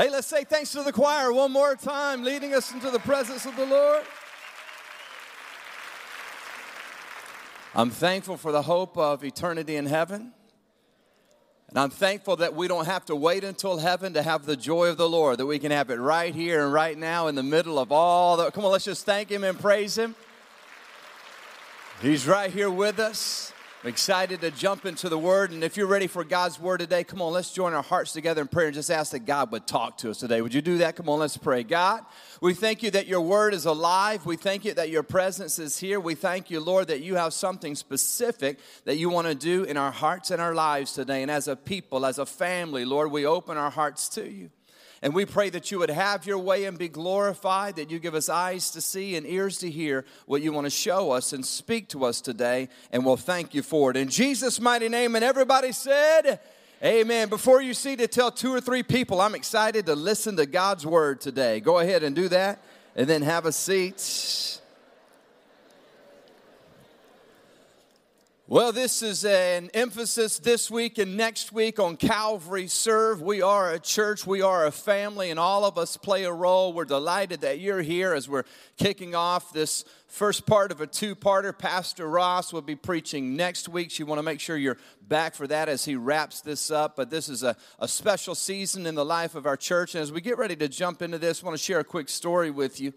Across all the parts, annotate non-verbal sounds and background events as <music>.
Hey, let's say thanks to the choir one more time, leading us into the presence of the Lord. I'm thankful for the hope of eternity in heaven. And I'm thankful that we don't have to wait until heaven to have the joy of the Lord, that we can have it right here and right now in the middle of all the. Come on, let's just thank Him and praise Him. He's right here with us. I'm excited to jump into the Word. And if you're ready for God's Word today, come on, let's join our hearts together in prayer and just ask that God would talk to us today. Would you do that? Come on, let's pray. God, we thank you that your Word is alive. We thank you that your presence is here. We thank you, Lord, that you have something specific that you want to do in our hearts and our lives today. And as a people, as a family, Lord, we open our hearts to you. And we pray that you would have your way and be glorified, that you give us eyes to see and ears to hear what you want to show us and speak to us today. And we'll thank you for it. In Jesus' mighty name. And everybody said, Amen. Before you see to tell two or three people, I'm excited to listen to God's word today. Go ahead and do that and then have a seat. Well, this is an emphasis this week and next week on Calvary Serve. We are a church, we are a family, and all of us play a role. We're delighted that you're here as we're kicking off this first part of a two parter. Pastor Ross will be preaching next week. So you want to make sure you're back for that as he wraps this up. But this is a, a special season in the life of our church. And as we get ready to jump into this, I want to share a quick story with you.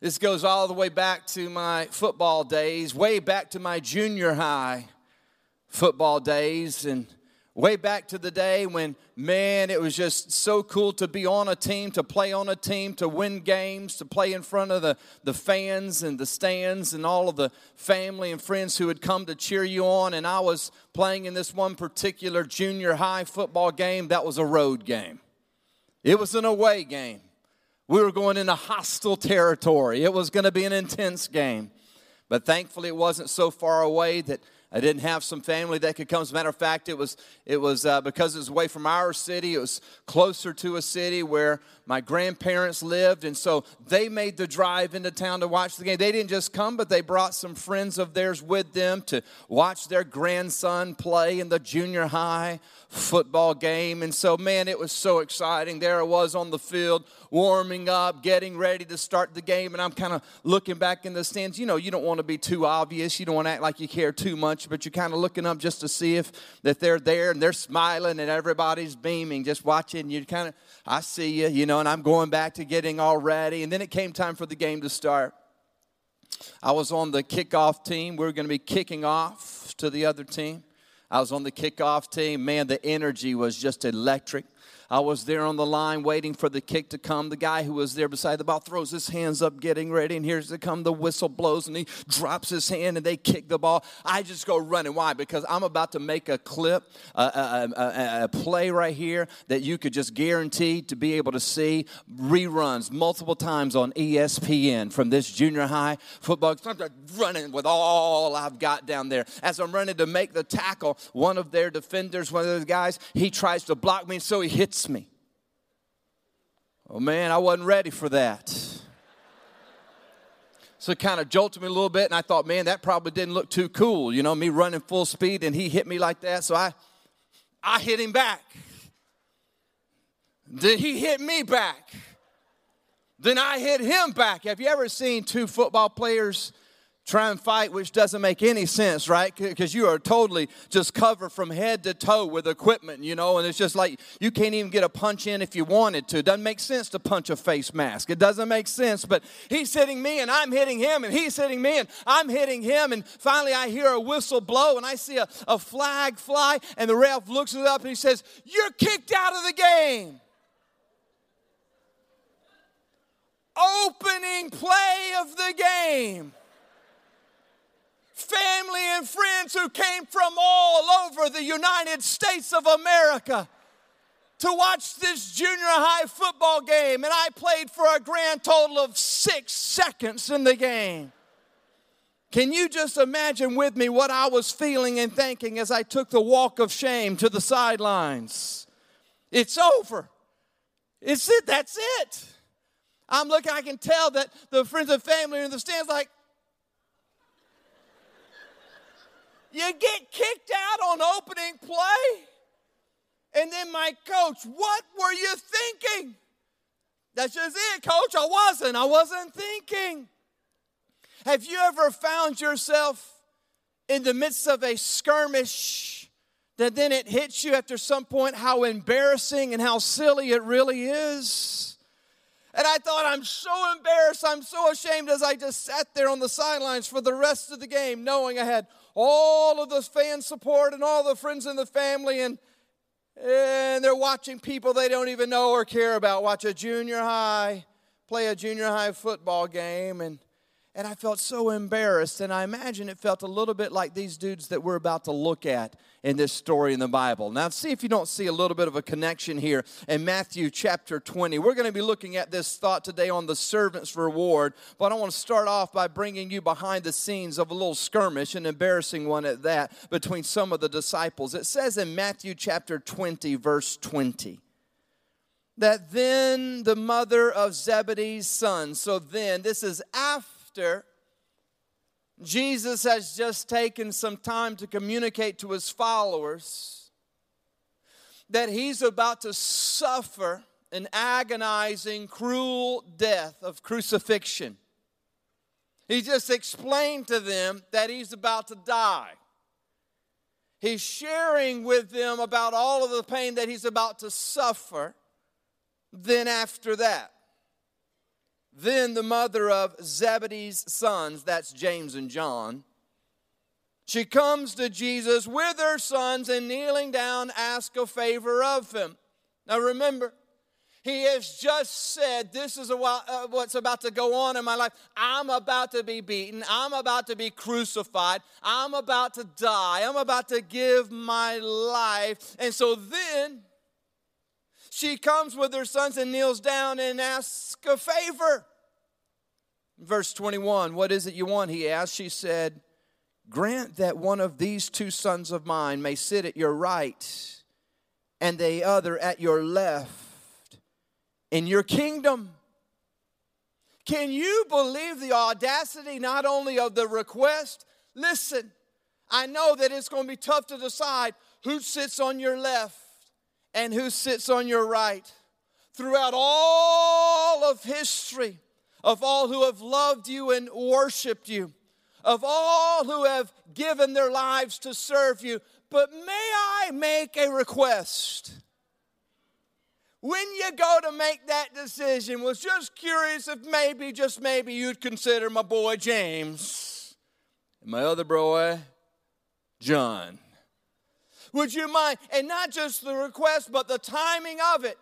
This goes all the way back to my football days, way back to my junior high football days and way back to the day when, man, it was just so cool to be on a team, to play on a team, to win games, to play in front of the, the fans and the stands and all of the family and friends who had come to cheer you on. And I was playing in this one particular junior high football game that was a road game, it was an away game. We were going into hostile territory. It was going to be an intense game. But thankfully, it wasn't so far away that I didn't have some family that could come. As a matter of fact, it was it was uh, because it was away from our city. It was closer to a city where my grandparents lived, and so they made the drive into town to watch the game. They didn't just come, but they brought some friends of theirs with them to watch their grandson play in the junior high football game. And so, man, it was so exciting. There I was on the field, warming up, getting ready to start the game, and I'm kind of looking back in the stands. You know, you don't want to be too obvious. You don't want to act like you care too much, but you're kind of looking up just to see if that they're there and they're smiling and everybody's beaming, just watching. You kind of, I see you, you know, and I'm going back to getting all ready. And then it came time for the game to start. I was on the kickoff team. We were going to be kicking off to the other team. I was on the kickoff team. Man, the energy was just electric. I was there on the line waiting for the kick to come. The guy who was there beside the ball throws his hands up, getting ready, and here's to come. The whistle blows, and he drops his hand, and they kick the ball. I just go running. Why? Because I'm about to make a clip, a, a, a, a play right here that you could just guarantee to be able to see reruns multiple times on ESPN from this junior high football. I'm just running with all I've got down there. As I'm running to make the tackle, one of their defenders, one of those guys, he tries to block me, so he hits me. Oh man, I wasn't ready for that. So it kind of jolted me a little bit, and I thought, man, that probably didn't look too cool. You know, me running full speed, and he hit me like that. So I, I hit him back. Then he hit me back. Then I hit him back. Have you ever seen two football players try and fight, which doesn't make any sense, right? Because you are totally just covered from head to toe with equipment, you know, and it's just like you can't even get a punch in if you wanted to. It doesn't make sense to punch a face mask. It doesn't make sense, but he's hitting me and I'm hitting him and he's hitting me and I'm hitting him. And finally, I hear a whistle blow and I see a, a flag fly, and the ref looks it up and he says, You're kicked out of the game. Opening play of the game family and friends who came from all over the United States of America to watch this junior high football game, and I played for a grand total of six seconds in the game. Can you just imagine with me what I was feeling and thinking as I took the walk of shame to the sidelines? It's over. It's it. That's it. I'm looking, I can tell that the friends and family in the stands like, You get kicked out on opening play. And then my coach, what were you thinking? That's just it, coach. I wasn't. I wasn't thinking. Have you ever found yourself in the midst of a skirmish that then it hits you after some point how embarrassing and how silly it really is? And I thought, I'm so embarrassed, I'm so ashamed as I just sat there on the sidelines for the rest of the game, knowing I had all of the fan support and all the friends in the family, and, and they're watching people they don't even know or care about watch a junior high, play a junior high football game. And and I felt so embarrassed. And I imagine it felt a little bit like these dudes that we're about to look at in this story in the Bible. Now, see if you don't see a little bit of a connection here in Matthew chapter 20. We're going to be looking at this thought today on the servant's reward. But I want to start off by bringing you behind the scenes of a little skirmish, an embarrassing one at that, between some of the disciples. It says in Matthew chapter 20, verse 20 that then the mother of Zebedee's son, so then, this is after after Jesus has just taken some time to communicate to his followers that he's about to suffer an agonizing, cruel death of crucifixion. He just explained to them that he's about to die. He's sharing with them about all of the pain that he's about to suffer. Then, after that, then the mother of Zebedee's sons, that's James and John, she comes to Jesus with her sons and kneeling down, ask a favor of him. Now remember, he has just said, This is while, uh, what's about to go on in my life. I'm about to be beaten. I'm about to be crucified. I'm about to die. I'm about to give my life. And so then she comes with her sons and kneels down and asks a favor. Verse 21, what is it you want? He asked. She said, Grant that one of these two sons of mine may sit at your right and the other at your left in your kingdom. Can you believe the audacity not only of the request? Listen, I know that it's going to be tough to decide who sits on your left and who sits on your right. Throughout all of history, of all who have loved you and worshiped you, of all who have given their lives to serve you, but may I make a request? When you go to make that decision, was just curious if maybe, just maybe, you'd consider my boy James and my other boy John. Would you mind? And not just the request, but the timing of it.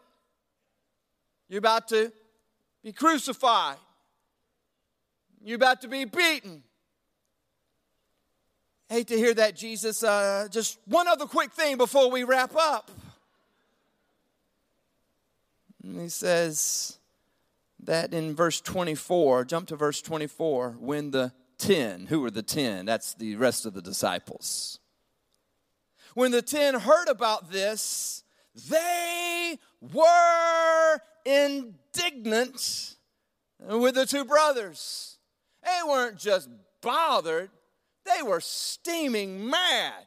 You're about to be crucified, you're about to be beaten. Hate to hear that, Jesus. Uh, just one other quick thing before we wrap up. And he says that in verse 24, jump to verse 24, when the 10, who were the 10? That's the rest of the disciples. When the ten heard about this, they were indignant with the two brothers. They weren't just bothered, they were steaming mad.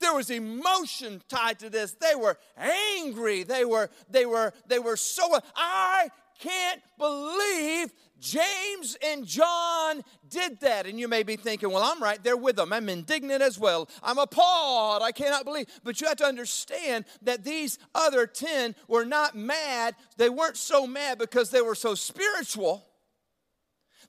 There was emotion tied to this. They were angry. They were, they were, they were so, I can't believe James and John did that. And you may be thinking, well, I'm right there with them. I'm indignant as well. I'm appalled. I cannot believe. But you have to understand that these other 10 were not mad. They weren't so mad because they were so spiritual.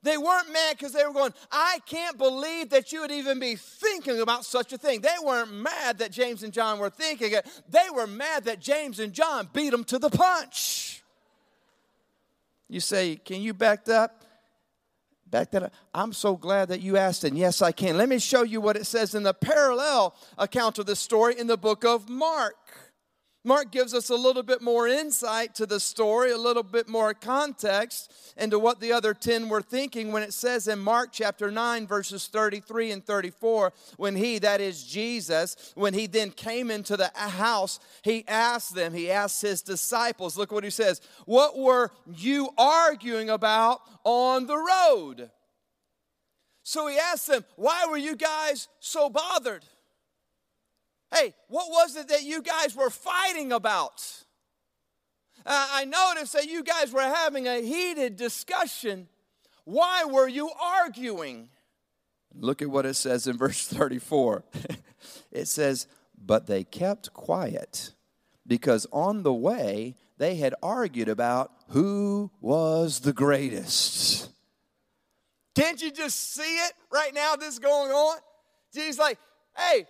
They weren't mad because they were going, I can't believe that you would even be thinking about such a thing. They weren't mad that James and John were thinking it. They were mad that James and John beat them to the punch. You say, Can you back that up? Back that up. I'm so glad that you asked, and yes, I can. Let me show you what it says in the parallel account of this story in the book of Mark. Mark gives us a little bit more insight to the story, a little bit more context into what the other 10 were thinking when it says in Mark chapter 9, verses 33 and 34, when he, that is Jesus, when he then came into the house, he asked them, he asked his disciples, look what he says, What were you arguing about on the road? So he asked them, Why were you guys so bothered? Hey, what was it that you guys were fighting about? uh, I noticed that you guys were having a heated discussion. Why were you arguing? Look at what it says in verse <laughs> 34. <laughs> it says, But they kept quiet because on the way they had argued about who was the greatest. Can't you just see it right now, this going on? Jesus like, hey,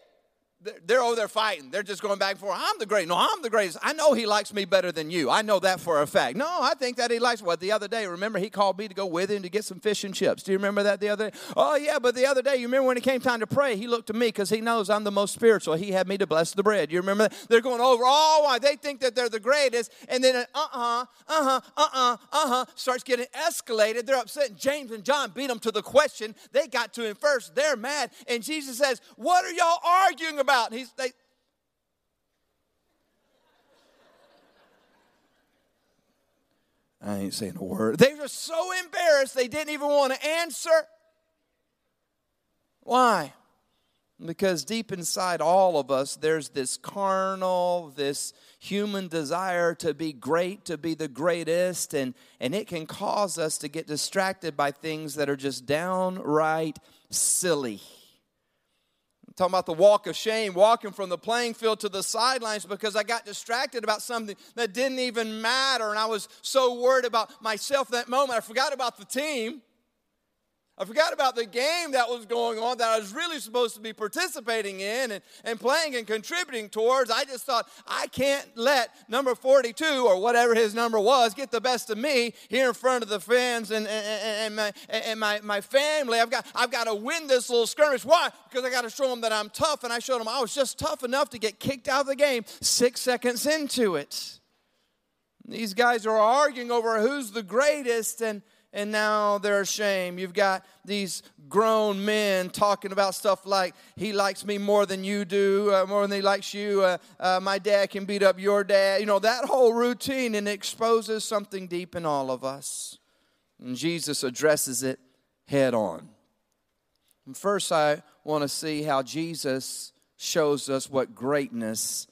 they're over there fighting. They're just going back and forth. I'm the greatest. No, I'm the greatest. I know he likes me better than you. I know that for a fact. No, I think that he likes what the other day. Remember, he called me to go with him to get some fish and chips. Do you remember that the other day? Oh yeah, but the other day, you remember when it came time to pray, he looked to me because he knows I'm the most spiritual. He had me to bless the bread. You remember that? They're going over. Oh, why they think that they're the greatest, and then uh uh uh huh uh uh uh huh starts getting escalated. They're upset. And James and John beat them to the question. They got to him first. They're mad, and Jesus says, "What are y'all arguing about?" He's they I ain't saying a word. They were so embarrassed they didn't even want to answer. Why? Because deep inside all of us, there's this carnal, this human desire to be great, to be the greatest, and, and it can cause us to get distracted by things that are just downright silly talking about the walk of shame, walking from the playing field to the sidelines because I got distracted about something that didn't even matter. And I was so worried about myself that moment. I forgot about the team. I forgot about the game that was going on that I was really supposed to be participating in and, and playing and contributing towards. I just thought, I can't let number 42 or whatever his number was get the best of me here in front of the fans and, and, and, my, and my, my family. I've got, I've got to win this little skirmish. Why? Because I got to show them that I'm tough. And I showed them I was just tough enough to get kicked out of the game six seconds into it. These guys are arguing over who's the greatest. And and now they're ashamed. You've got these grown men talking about stuff like, he likes me more than you do, uh, more than he likes you. Uh, uh, my dad can beat up your dad. You know, that whole routine, and exposes something deep in all of us. And Jesus addresses it head on. And first, I want to see how Jesus shows us what greatness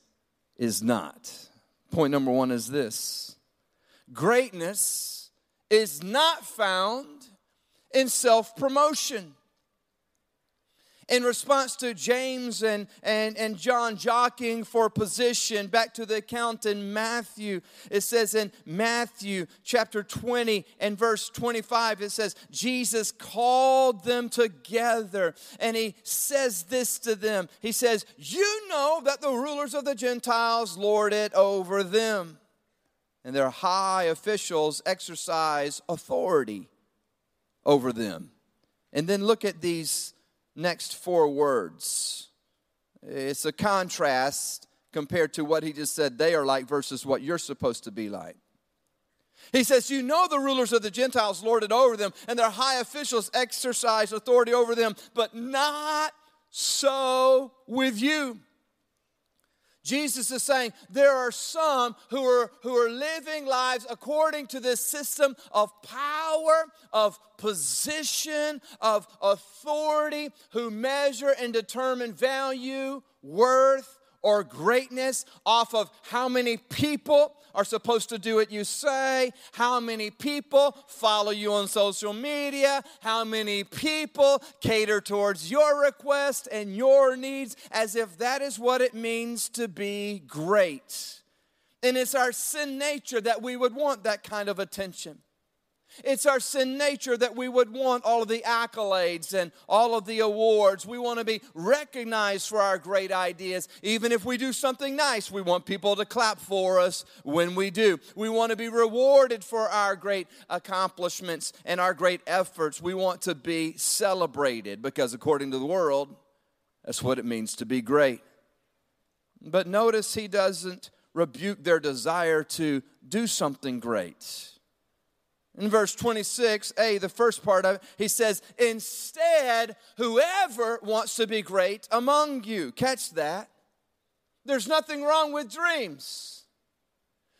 is not. Point number one is this greatness is not found in self promotion. In response to James and, and, and John jockeying for position, back to the account in Matthew, it says in Matthew chapter 20 and verse 25, it says, Jesus called them together and he says this to them. He says, You know that the rulers of the Gentiles lord it over them and their high officials exercise authority over them. And then look at these next four words. It's a contrast compared to what he just said they are like versus what you're supposed to be like. He says, You know the rulers of the Gentiles lord it over them, and their high officials exercise authority over them, but not so with you. Jesus is saying there are some who are, who are living lives according to this system of power, of position, of authority, who measure and determine value, worth, or greatness off of how many people are supposed to do what you say, how many people follow you on social media, how many people cater towards your request and your needs, as if that is what it means to be great. And it's our sin nature that we would want that kind of attention. It's our sin nature that we would want all of the accolades and all of the awards. We want to be recognized for our great ideas. Even if we do something nice, we want people to clap for us when we do. We want to be rewarded for our great accomplishments and our great efforts. We want to be celebrated because, according to the world, that's what it means to be great. But notice he doesn't rebuke their desire to do something great. In verse 26a, the first part of it, he says, Instead, whoever wants to be great among you. Catch that. There's nothing wrong with dreams.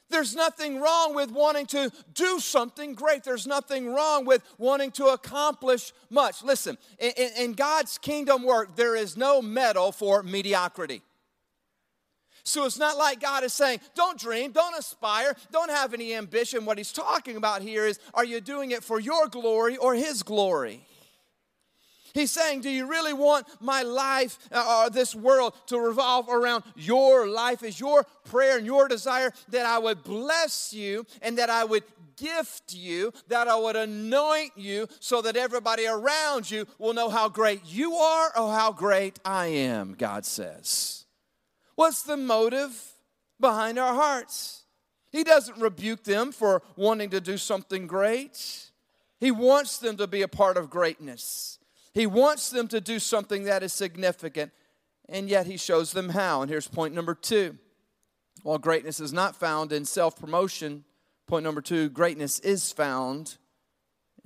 There's nothing wrong with wanting to do something great. There's nothing wrong with wanting to accomplish much. Listen, in, in God's kingdom work, there is no medal for mediocrity. So it's not like God is saying, don't dream, don't aspire, don't have any ambition. What he's talking about here is, are you doing it for your glory or his glory? He's saying, Do you really want my life uh, or this world to revolve around your life? Is your prayer and your desire that I would bless you and that I would gift you, that I would anoint you so that everybody around you will know how great you are or how great I am, God says. What's the motive behind our hearts? He doesn't rebuke them for wanting to do something great. He wants them to be a part of greatness. He wants them to do something that is significant, and yet he shows them how. And here's point number two. While greatness is not found in self promotion, point number two greatness is found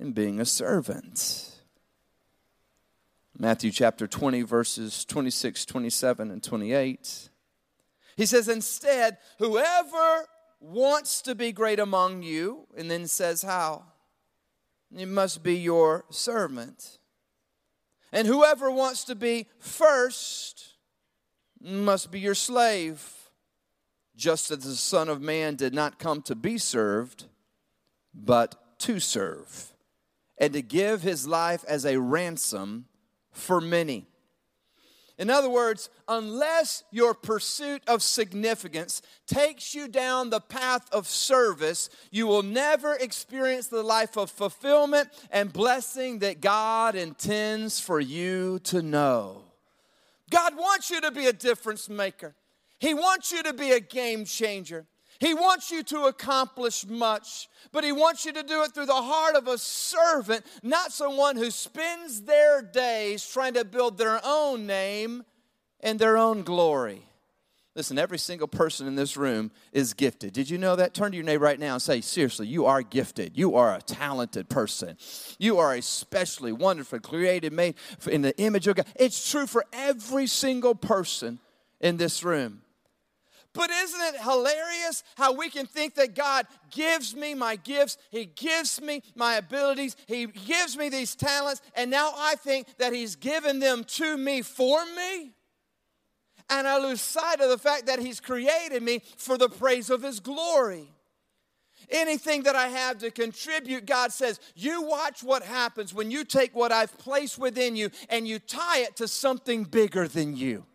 in being a servant. Matthew chapter 20, verses 26, 27, and 28. He says, Instead, whoever wants to be great among you, and then says, How? It must be your servant. And whoever wants to be first must be your slave, just as the Son of Man did not come to be served, but to serve, and to give his life as a ransom for many. In other words, unless your pursuit of significance takes you down the path of service, you will never experience the life of fulfillment and blessing that God intends for you to know. God wants you to be a difference maker, He wants you to be a game changer. He wants you to accomplish much, but He wants you to do it through the heart of a servant, not someone who spends their days trying to build their own name and their own glory. Listen, every single person in this room is gifted. Did you know that? Turn to your neighbor right now and say, Seriously, you are gifted. You are a talented person. You are especially wonderful, created, made in the image of God. It's true for every single person in this room. But isn't it hilarious how we can think that God gives me my gifts, He gives me my abilities, He gives me these talents, and now I think that He's given them to me for me? And I lose sight of the fact that He's created me for the praise of His glory. Anything that I have to contribute, God says, you watch what happens when you take what I've placed within you and you tie it to something bigger than you.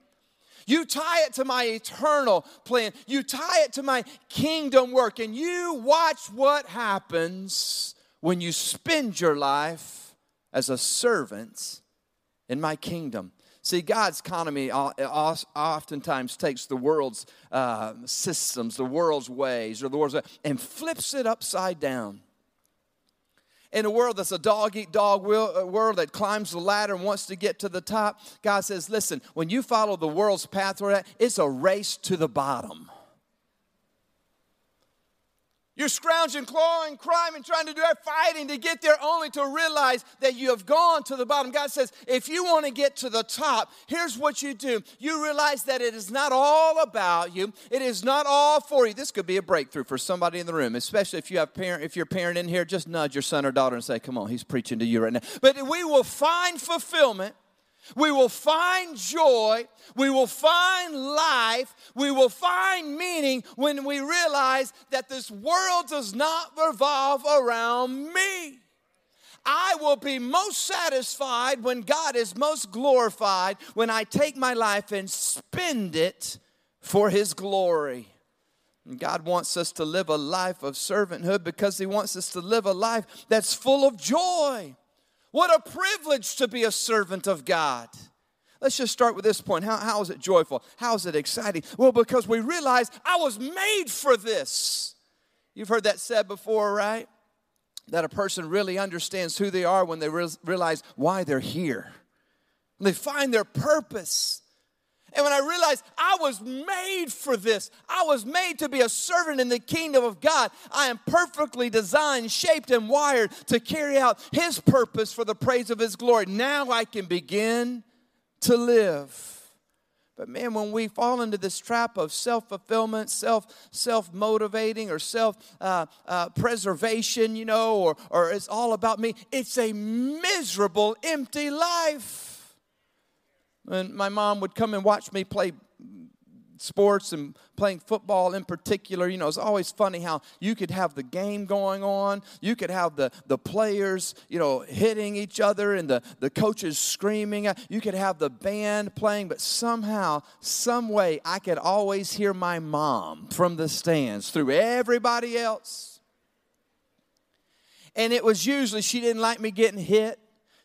You tie it to my eternal plan. You tie it to my kingdom work. And you watch what happens when you spend your life as a servant in my kingdom. See, God's economy oftentimes takes the world's uh, systems, the world's ways, or the world's and flips it upside down in a world that's a dog eat dog uh, world that climbs the ladder and wants to get to the top, God says, listen, when you follow the world's path, it's a race to the bottom. You're scrounging, clawing, crying, and trying to do that, fighting to get there, only to realize that you have gone to the bottom. God says, if you want to get to the top, here's what you do. You realize that it is not all about you. It is not all for you. This could be a breakthrough for somebody in the room, especially if you have parent, if you're a parent in here, just nudge your son or daughter and say, Come on, he's preaching to you right now. But we will find fulfillment we will find joy. We will find life. We will find meaning when we realize that this world does not revolve around me. I will be most satisfied when God is most glorified when I take my life and spend it for His glory. And God wants us to live a life of servanthood because He wants us to live a life that's full of joy. What a privilege to be a servant of God. Let's just start with this point. How, how is it joyful? How is it exciting? Well, because we realize I was made for this. You've heard that said before, right? That a person really understands who they are when they re- realize why they're here. They find their purpose. And when I realized I was made for this, I was made to be a servant in the kingdom of God. I am perfectly designed, shaped, and wired to carry out His purpose for the praise of His glory. Now I can begin to live. But man, when we fall into this trap of self fulfillment, self self motivating, or self uh, uh, preservation, you know, or or it's all about me, it's a miserable, empty life. And my mom would come and watch me play sports and playing football in particular, you know, it's always funny how you could have the game going on, you could have the, the players, you know, hitting each other and the, the coaches screaming, you could have the band playing, but somehow, some way, I could always hear my mom from the stands through everybody else. And it was usually she didn't like me getting hit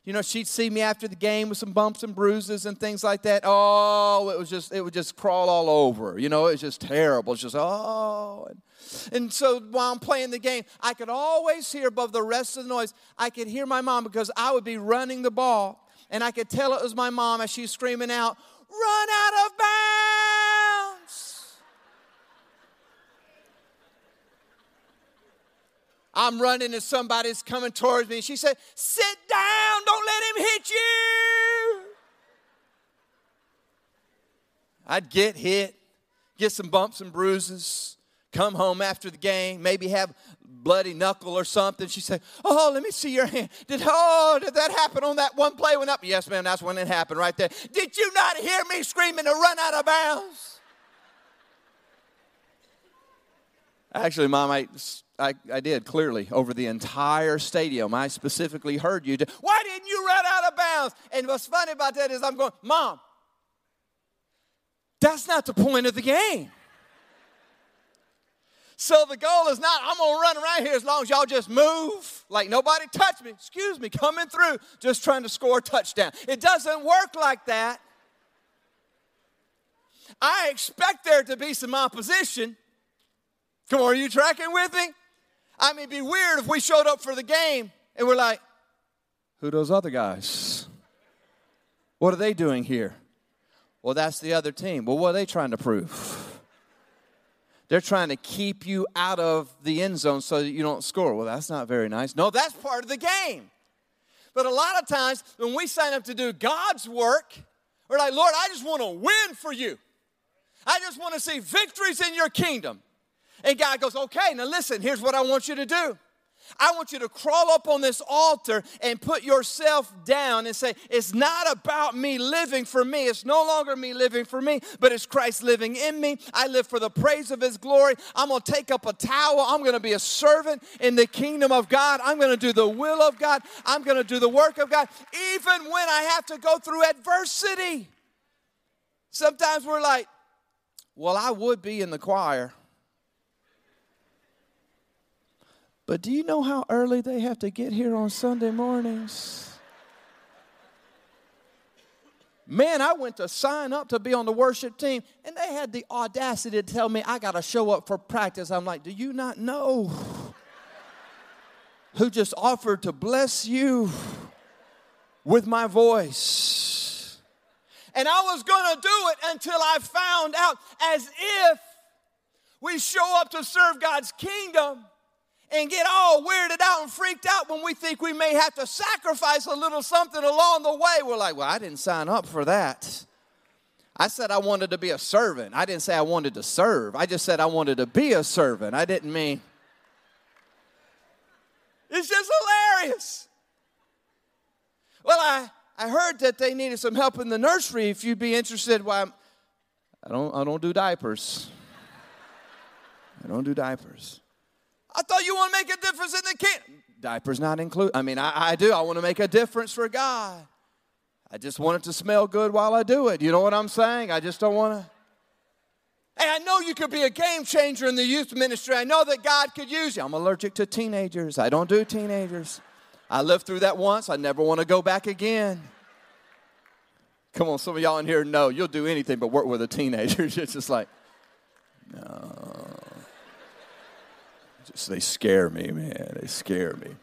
you know, she'd see me after the game with some bumps and bruises and things like that. Oh, it was just, it would just crawl all over. You know, it was just terrible. It's just, oh. And, and so while I'm playing the game, I could always hear above the rest of the noise, I could hear my mom because I would be running the ball. And I could tell it was my mom as she's screaming out, run out of bounds. I'm running and somebody's coming towards me. She said, Sit down, don't let him hit you. I'd get hit, get some bumps and bruises, come home after the game, maybe have bloody knuckle or something. She said, Oh, let me see your hand. Did oh, did that happen on that one play when that? Yes, ma'am, that's when it happened right there. Did you not hear me screaming to run out of bounds? Actually, mom, I I, I did clearly over the entire stadium. I specifically heard you. Why didn't you run out of bounds? And what's funny about that is I'm going, Mom, that's not the point of the game. So the goal is not, I'm gonna run around here as long as y'all just move, like nobody touch me, excuse me, coming through, just trying to score a touchdown. It doesn't work like that. I expect there to be some opposition. Come on, are you tracking with me? I mean, it'd be weird if we showed up for the game and we're like, who those other guys? What are they doing here? Well, that's the other team. Well, what are they trying to prove? They're trying to keep you out of the end zone so that you don't score. Well, that's not very nice. No, that's part of the game. But a lot of times when we sign up to do God's work, we're like, Lord, I just want to win for you. I just want to see victories in your kingdom. And God goes, okay, now listen, here's what I want you to do. I want you to crawl up on this altar and put yourself down and say, It's not about me living for me. It's no longer me living for me, but it's Christ living in me. I live for the praise of His glory. I'm going to take up a towel. I'm going to be a servant in the kingdom of God. I'm going to do the will of God. I'm going to do the work of God, even when I have to go through adversity. Sometimes we're like, Well, I would be in the choir. But do you know how early they have to get here on Sunday mornings? Man, I went to sign up to be on the worship team, and they had the audacity to tell me I got to show up for practice. I'm like, do you not know who just offered to bless you with my voice? And I was going to do it until I found out as if we show up to serve God's kingdom and get all weirded out and freaked out when we think we may have to sacrifice a little something along the way. We're like, well, I didn't sign up for that. I said I wanted to be a servant. I didn't say I wanted to serve. I just said I wanted to be a servant. I didn't mean. It's just hilarious. Well, I, I heard that they needed some help in the nursery. If you'd be interested, why well, I don't I don't do diapers. I don't do diapers. I thought you want to make a difference in the kingdom. Diapers not included. I mean, I, I do. I want to make a difference for God. I just want it to smell good while I do it. You know what I'm saying? I just don't want to. Hey, I know you could be a game changer in the youth ministry. I know that God could use you. I'm allergic to teenagers. I don't do teenagers. I lived through that once. I never want to go back again. Come on, some of y'all in here know you'll do anything but work with a teenager. <laughs> It's just like, no. Just, they scare me, man. They scare me.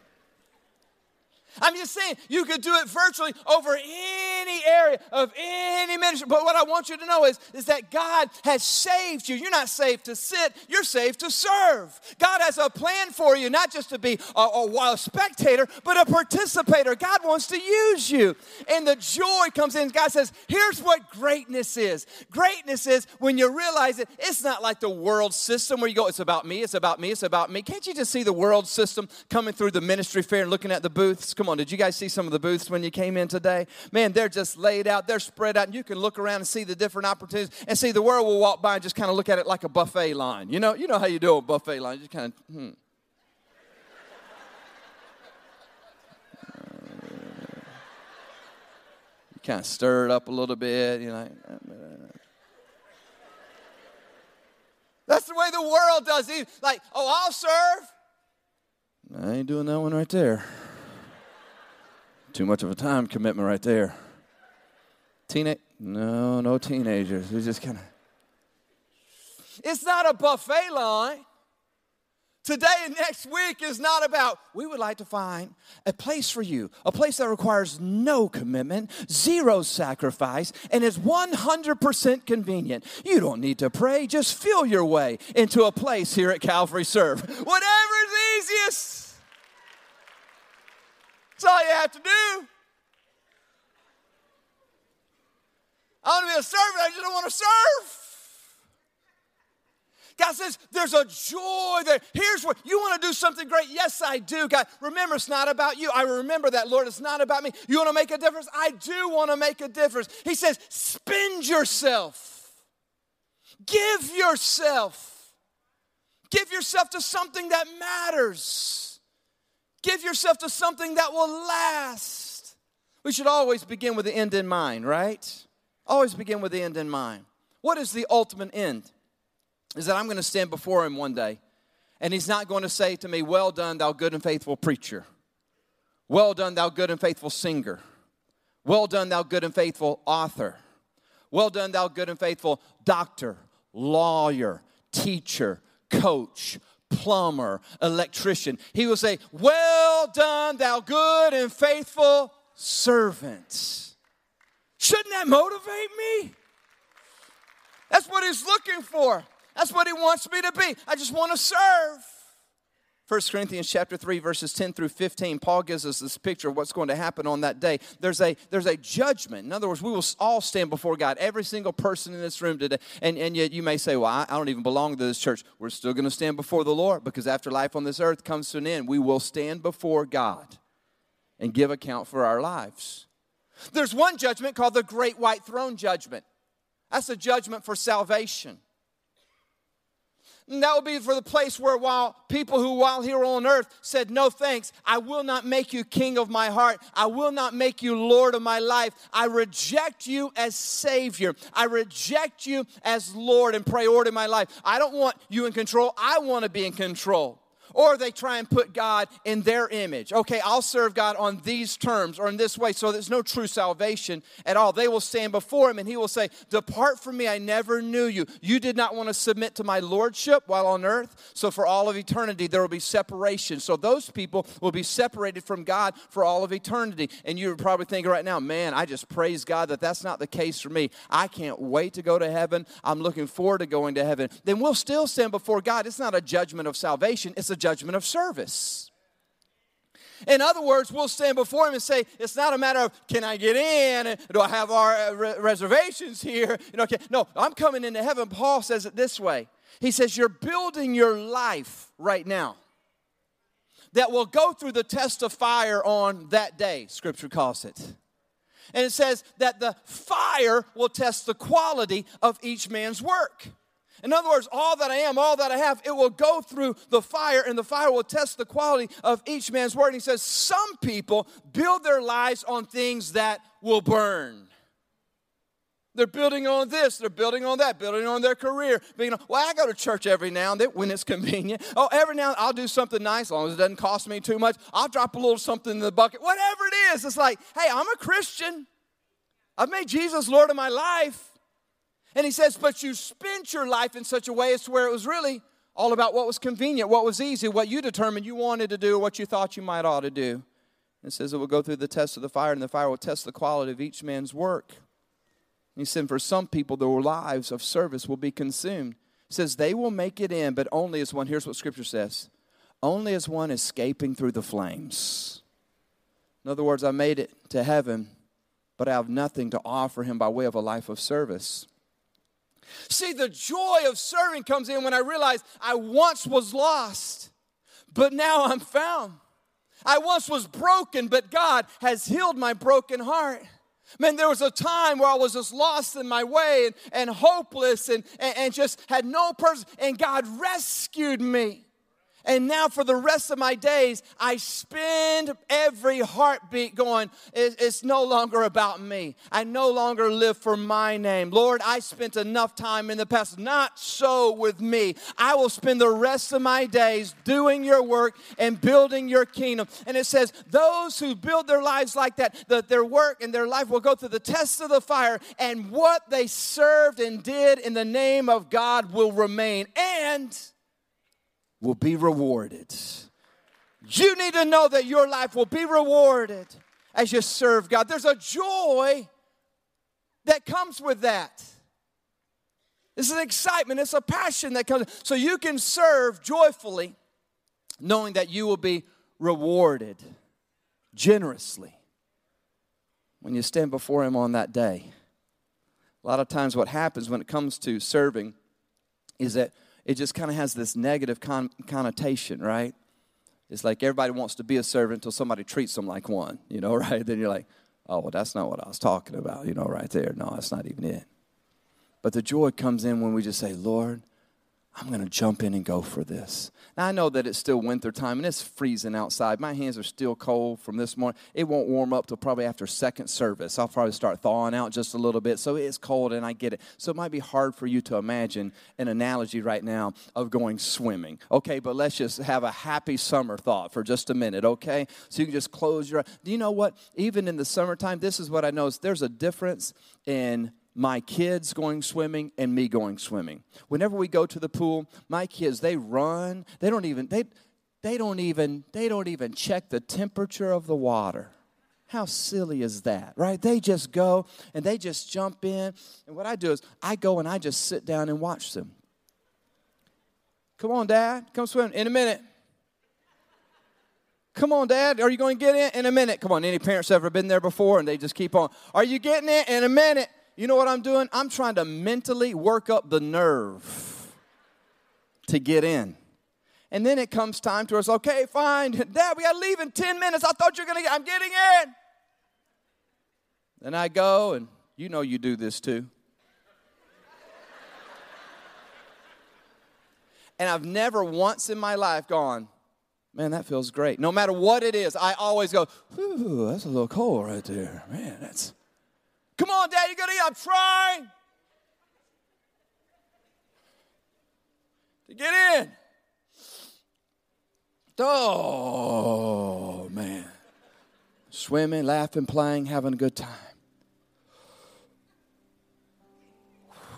I'm just saying, you could do it virtually over any area of any ministry. But what I want you to know is, is that God has saved you. You're not saved to sit, you're saved to serve. God has a plan for you, not just to be a, a, spectator, but a participator. God wants to use you. And the joy comes in. God says, here's what greatness is greatness is when you realize it, it's not like the world system where you go, it's about me, it's about me, it's about me. Can't you just see the world system coming through the ministry fair and looking at the booths? Come Come on, did you guys see some of the booths when you came in today? Man, they're just laid out, they're spread out, and you can look around and see the different opportunities. And see, the world will walk by and just kind of look at it like a buffet line. You know, you know how you do a buffet line. You just kind of, hmm. Uh, you kind of stir it up a little bit, you know. Uh, uh. That's the way the world does it. Like, oh, I'll serve. I ain't doing that one right there. Too much of a time commitment right there. Teenage? No, no teenagers. We just kind of. It's not a buffet line. Today and next week is not about, we would like to find a place for you, a place that requires no commitment, zero sacrifice, and is 100% convenient. You don't need to pray, just feel your way into a place here at Calvary Serve. Whatever is easiest. That's all you have to do. I want to be a servant, I just don't want to serve. God says there's a joy there. Here's what you want to do something great. Yes, I do. God, remember, it's not about you. I remember that, Lord. It's not about me. You want to make a difference? I do want to make a difference. He says, spend yourself, give yourself. Give yourself to something that matters. Give yourself to something that will last. We should always begin with the end in mind, right? Always begin with the end in mind. What is the ultimate end? is that I'm going to stand before him one day, and he's not going to say to me, Well done, thou good and faithful preacher. Well done, thou good and faithful singer. Well done, thou good and faithful author. Well done, thou good and faithful doctor, lawyer, teacher, coach, plumber, electrician. He will say, Well done, thou good and faithful servant. Shouldn't that motivate me? That's what he's looking for. That's what he wants me to be. I just want to serve. 1 Corinthians chapter 3 verses 10 through 15 Paul gives us this picture of what's going to happen on that day. There's a there's a judgment. In other words, we will all stand before God, every single person in this room today. And and yet you may say, "Well, I, I don't even belong to this church." We're still going to stand before the Lord because after life on this earth comes to an end, we will stand before God and give account for our lives. There's one judgment called the great white throne judgment. That's a judgment for salvation. And that would be for the place where while people who while here on earth said, No thanks, I will not make you king of my heart. I will not make you Lord of my life. I reject you as Savior. I reject you as Lord and priority in my life. I don't want you in control. I want to be in control or they try and put God in their image. Okay, I'll serve God on these terms or in this way, so there's no true salvation at all. They will stand before Him and He will say, Depart from me, I never knew you. You did not want to submit to my lordship while on earth, so for all of eternity there will be separation. So those people will be separated from God for all of eternity. And you're probably thinking right now, man, I just praise God that that's not the case for me. I can't wait to go to heaven. I'm looking forward to going to heaven. Then we'll still stand before God. It's not a judgment of salvation, it's a judgment of service. In other words, we'll stand before him and say, it's not a matter of can I get in? Do I have our uh, reservations here? You know, okay. no, I'm coming into heaven. Paul says it this way. He says, You're building your life right now that will go through the test of fire on that day, scripture calls it. And it says that the fire will test the quality of each man's work. In other words, all that I am, all that I have, it will go through the fire, and the fire will test the quality of each man's word. And he says, Some people build their lives on things that will burn. They're building on this, they're building on that, building on their career. Being, well, I go to church every now and then when it's <laughs> convenient. Oh, every now and I'll do something nice as long as it doesn't cost me too much. I'll drop a little something in the bucket. Whatever it is, it's like, hey, I'm a Christian. I've made Jesus Lord of my life. And he says, but you spent your life in such a way as to where it was really all about what was convenient, what was easy, what you determined you wanted to do, what you thought you might ought to do. And it says it will go through the test of the fire, and the fire will test the quality of each man's work. And he said, for some people, their lives of service will be consumed. He says they will make it in, but only as one, here's what scripture says only as one escaping through the flames. In other words, I made it to heaven, but I have nothing to offer him by way of a life of service. See, the joy of serving comes in when I realize I once was lost, but now I'm found. I once was broken, but God has healed my broken heart. Man, there was a time where I was just lost in my way and, and hopeless and, and, and just had no purpose, and God rescued me. And now, for the rest of my days, I spend every heartbeat going, it's no longer about me. I no longer live for my name. Lord, I spent enough time in the past. Not so with me. I will spend the rest of my days doing your work and building your kingdom. And it says, those who build their lives like that, that their work and their life will go through the test of the fire, and what they served and did in the name of God will remain. And will be rewarded. You need to know that your life will be rewarded as you serve God. There's a joy that comes with that. It's an excitement, it's a passion that comes. So you can serve joyfully, knowing that you will be rewarded generously when you stand before Him on that day. A lot of times, what happens when it comes to serving is that it just kind of has this negative con- connotation, right? It's like everybody wants to be a servant until somebody treats them like one, you know, <laughs> right? Then you're like, oh, well, that's not what I was talking about, you know, right there. No, that's not even it. But the joy comes in when we just say, Lord, I'm going to jump in and go for this. Now, I know that it's still winter time and it's freezing outside. My hands are still cold from this morning. It won't warm up till probably after second service. I'll probably start thawing out just a little bit. So it's cold and I get it. So it might be hard for you to imagine an analogy right now of going swimming. Okay, but let's just have a happy summer thought for just a minute, okay? So you can just close your eyes. Do you know what? Even in the summertime, this is what I noticed. There's a difference in my kids going swimming and me going swimming. Whenever we go to the pool, my kids they run. They don't even they they don't even they don't even check the temperature of the water. How silly is that, right? They just go and they just jump in. And what I do is I go and I just sit down and watch them. Come on, Dad, come swim in a minute. Come on, Dad, are you going to get in in a minute? Come on, any parents ever been there before and they just keep on. Are you getting it in a minute? You know what I'm doing? I'm trying to mentally work up the nerve to get in. And then it comes time to us, okay, fine. <laughs> Dad, we got to leave in 10 minutes. I thought you were to get, I'm getting in. Then I go, and you know you do this too. and I've never once in my life gone, man, that feels great. No matter what it is, I always go, ooh, that's a little cold right there. Man, that's Come on, Dad, you gotta eat. I'm trying to get in. Oh, man. Swimming, laughing, playing, having a good time.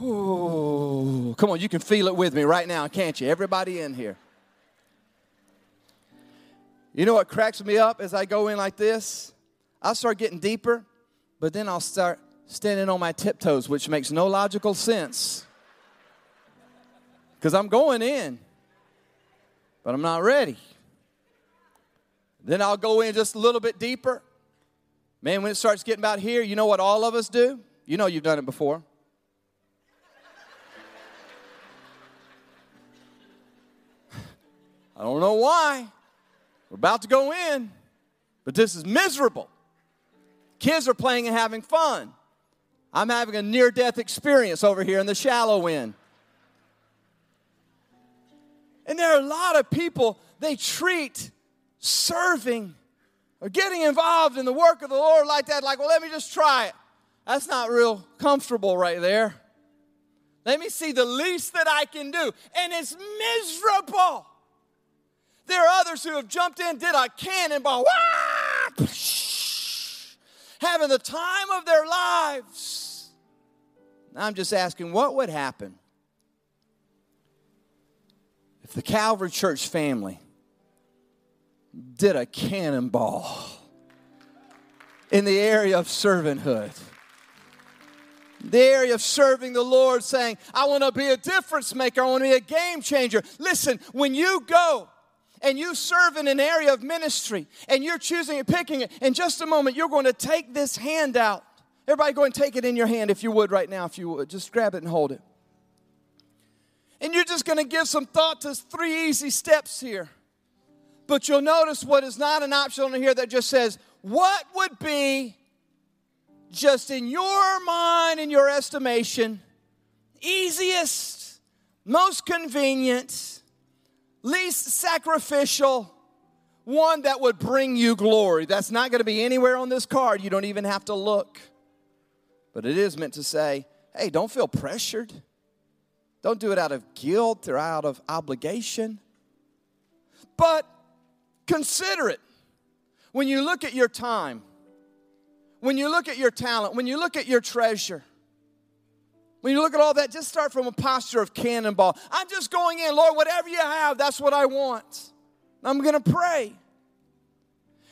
Ooh, come on, you can feel it with me right now, can't you? Everybody in here. You know what cracks me up as I go in like this? I'll start getting deeper, but then I'll start standing on my tiptoes, which makes no logical sense. Because I'm going in, but I'm not ready. Then I'll go in just a little bit deeper. Man, when it starts getting about here, you know what all of us do? You know you've done it before. I don't know why. We're about to go in, but this is miserable. Kids are playing and having fun. I'm having a near death experience over here in the shallow end. And there are a lot of people, they treat serving or getting involved in the work of the Lord like that, like, well, let me just try it. That's not real comfortable right there. Let me see the least that I can do. And it's miserable. There are others who have jumped in, did a cannonball, Wah! Having the time of their lives. I'm just asking, what would happen if the Calvary Church family did a cannonball in the area of servanthood? the area of serving the Lord, saying, I want to be a difference maker, I want to be a game changer. Listen, when you go and you serve in an area of ministry and you're choosing and picking it, in just a moment, you're going to take this hand out. Everybody, go and take it in your hand if you would right now, if you would. Just grab it and hold it. And you're just going to give some thought to three easy steps here. But you'll notice what is not an option on here that just says, What would be just in your mind, in your estimation, easiest, most convenient, least sacrificial, one that would bring you glory. That's not going to be anywhere on this card. You don't even have to look. But it is meant to say, hey, don't feel pressured. Don't do it out of guilt or out of obligation. But consider it. When you look at your time, when you look at your talent, when you look at your treasure, when you look at all that, just start from a posture of cannonball. I'm just going in, Lord, whatever you have, that's what I want. I'm going to pray.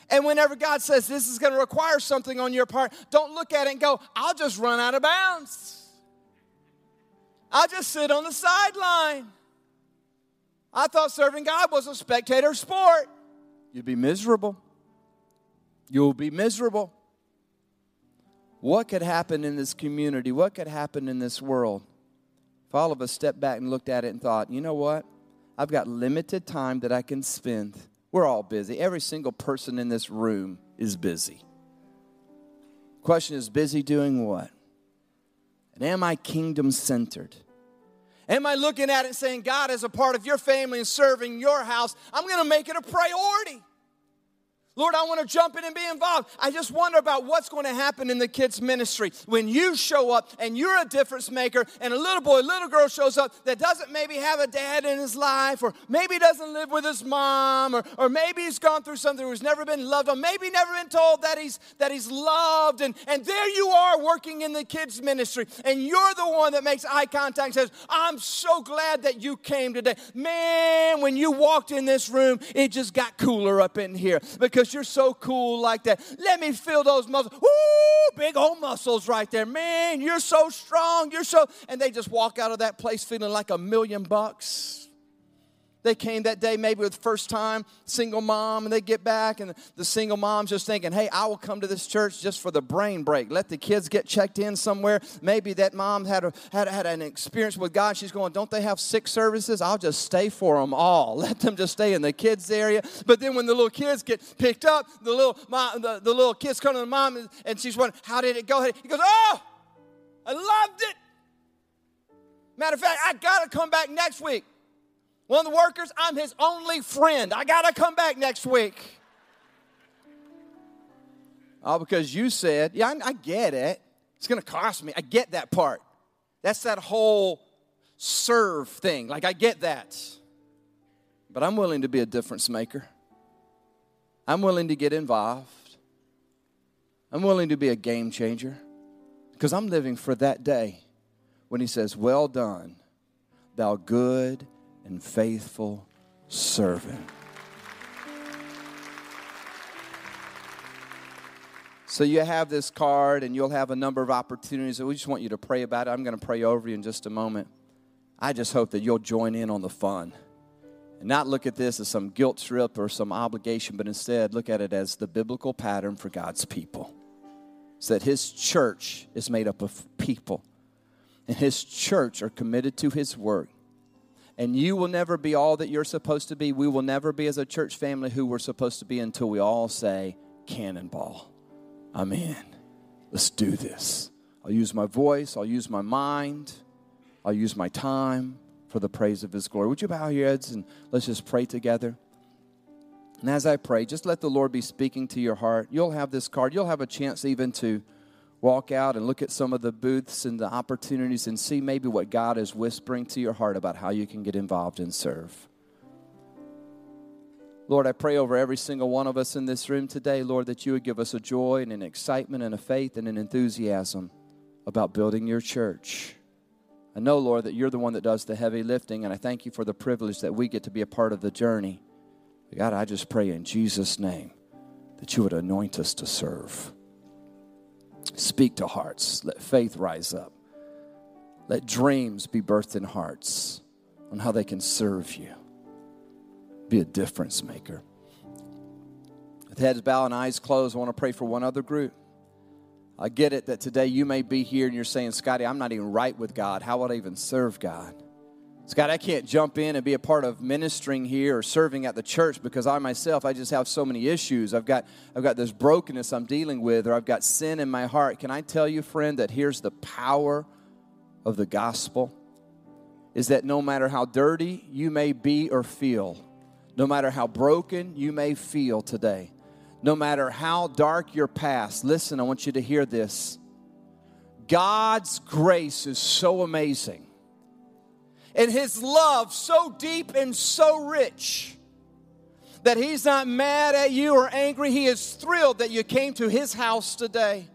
And whenever God says this is going to require something on your part, don't look at it and go, I'll just run out of bounds. I'll just sit on the sideline. I thought serving God was a spectator sport. You'd be miserable. You'll be miserable. What could happen in this community? What could happen in this world? If all of us stepped back and looked at it and thought, you know what? I've got limited time that I can spend. We're all busy. Every single person in this room is busy. Question is busy doing what? And am I kingdom centered? Am I looking at it saying, God, as a part of your family and serving your house, I'm going to make it a priority? Lord, I want to jump in and be involved. I just wonder about what's going to happen in the kids' ministry when you show up and you're a difference maker, and a little boy, little girl shows up that doesn't maybe have a dad in his life, or maybe doesn't live with his mom, or, or maybe he's gone through something who's never been loved on, maybe never been told that he's that he's loved, and, and there you are working in the kids' ministry, and you're the one that makes eye contact says, I'm so glad that you came today. Man, when you walked in this room, it just got cooler up in here because you're so cool like that. Let me feel those muscles. Woo, big old muscles right there. Man, you're so strong. You're so. And they just walk out of that place feeling like a million bucks. They came that day maybe with first time single mom, and they get back, and the single mom's just thinking, hey, I will come to this church just for the brain break. Let the kids get checked in somewhere. Maybe that mom had, a, had, had an experience with God. She's going, don't they have six services? I'll just stay for them all. <laughs> Let them just stay in the kids' area. But then when the little kids get picked up, the little, mom, the, the little kids come to the mom, and she's wondering, how did it go? He goes, oh, I loved it. Matter of fact, I got to come back next week. One of the workers, I'm his only friend. I got to come back next week. All because you said, yeah, I, I get it. It's going to cost me. I get that part. That's that whole serve thing. Like, I get that. But I'm willing to be a difference maker. I'm willing to get involved. I'm willing to be a game changer because I'm living for that day when he says, Well done, thou good and faithful servant. So you have this card and you'll have a number of opportunities. We just want you to pray about it. I'm going to pray over you in just a moment. I just hope that you'll join in on the fun and not look at this as some guilt trip or some obligation, but instead look at it as the biblical pattern for God's people. So that His church is made up of people, and His church are committed to His work and you will never be all that you're supposed to be. We will never be as a church family who we're supposed to be until we all say, Cannonball. I'm in. Let's do this. I'll use my voice, I'll use my mind, I'll use my time for the praise of His glory. Would you bow your heads and let's just pray together? And as I pray, just let the Lord be speaking to your heart. You'll have this card, you'll have a chance even to walk out and look at some of the booths and the opportunities and see maybe what God is whispering to your heart about how you can get involved and serve. Lord, I pray over every single one of us in this room today, Lord, that you would give us a joy and an excitement and a faith and an enthusiasm about building your church. I know, Lord, that you're the one that does the heavy lifting, and I thank you for the privilege that we get to be a part of the journey. God, I just pray in Jesus' name that you would anoint us to serve. Speak to hearts. Let faith rise up. Let dreams be birthed in hearts on how they can serve you. Be a difference maker. With heads bowed and eyes closed, I want to pray for one other group. I get it that today you may be here and you're saying, Scotty, I'm not even right with God. How would I even serve God? Scott, I can't jump in and be a part of ministering here or serving at the church because I myself, I just have so many issues. I've got, I've got this brokenness I'm dealing with, or I've got sin in my heart. Can I tell you, friend, that here's the power of the gospel? Is that no matter how dirty you may be or feel, no matter how broken you may feel today, no matter how dark your past, listen, I want you to hear this. God's grace is so amazing and his love so deep and so rich that he's not mad at you or angry. He is thrilled that you came to his house today.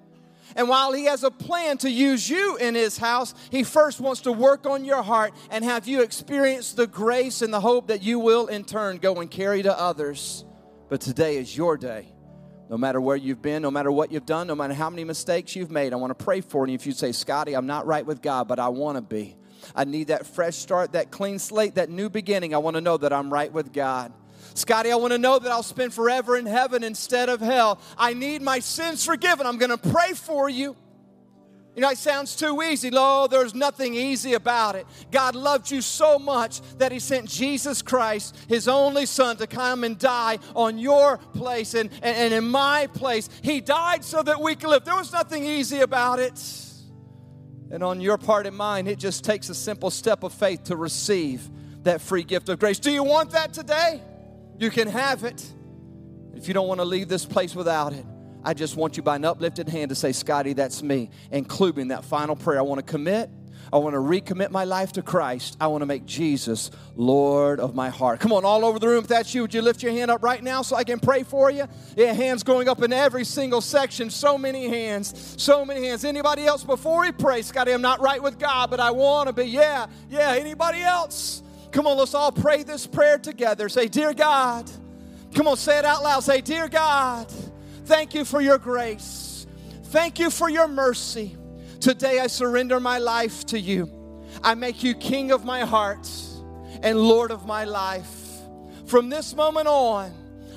And while he has a plan to use you in his house, he first wants to work on your heart and have you experience the grace and the hope that you will in turn go and carry to others. But today is your day. No matter where you've been, no matter what you've done, no matter how many mistakes you've made, I want to pray for you. If you say, Scotty, I'm not right with God, but I want to be. I need that fresh start, that clean slate, that new beginning. I want to know that I'm right with God. Scotty, I want to know that I'll spend forever in heaven instead of hell. I need my sins forgiven. I'm going to pray for you. You know, it sounds too easy. No, there's nothing easy about it. God loved you so much that He sent Jesus Christ, His only Son, to come and die on your place and, and, and in my place. He died so that we could live. There was nothing easy about it. And on your part and mine, it just takes a simple step of faith to receive that free gift of grace. Do you want that today? You can have it. If you don't want to leave this place without it, I just want you by an uplifted hand to say, Scotty, that's me, including that final prayer. I want to commit I want to recommit my life to Christ. I want to make Jesus Lord of my heart. Come on, all over the room, if that's you, would you lift your hand up right now so I can pray for you? Yeah, hands going up in every single section. So many hands, so many hands. Anybody else before we pray? Scotty, I'm not right with God, but I want to be. Yeah, yeah. Anybody else? Come on, let's all pray this prayer together. Say, Dear God, come on, say it out loud. Say, Dear God, thank you for your grace. Thank you for your mercy. Today I surrender my life to you. I make you king of my heart and Lord of my life. From this moment on,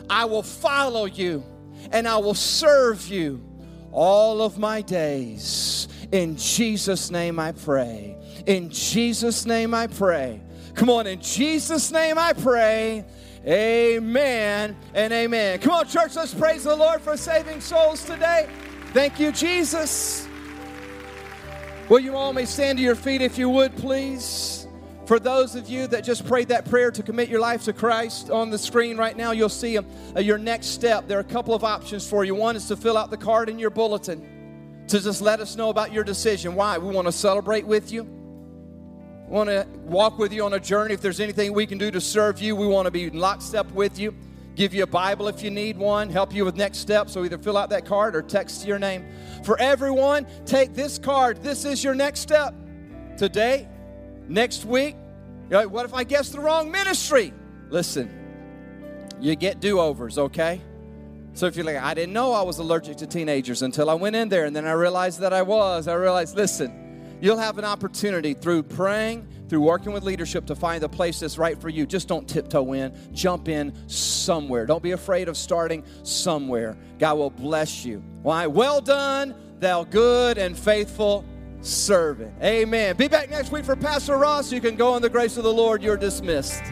I will follow you and I will serve you all of my days. In Jesus' name I pray. In Jesus' name I pray. Come on, in Jesus' name I pray. Amen and amen. Come on, church, let's praise the Lord for saving souls today. Thank you, Jesus. Will you all may stand to your feet if you would, please? For those of you that just prayed that prayer to commit your life to Christ on the screen right now, you'll see uh, your next step. There are a couple of options for you. One is to fill out the card in your bulletin to just let us know about your decision. Why? We want to celebrate with you. We want to walk with you on a journey. If there's anything we can do to serve you, we want to be in lockstep with you give you a Bible if you need one, help you with next steps. So either fill out that card or text your name. For everyone, take this card. This is your next step. Today, next week, like, what if I guess the wrong ministry? Listen, you get do overs, okay? So if you're like, I didn't know I was allergic to teenagers until I went in there and then I realized that I was, I realized, listen, you'll have an opportunity through praying through working with leadership to find the place that's right for you. Just don't tiptoe in, jump in somewhere. Don't be afraid of starting somewhere. God will bless you. Why? Well done, thou good and faithful servant. Amen. Be back next week for Pastor Ross. You can go in the grace of the Lord. You're dismissed.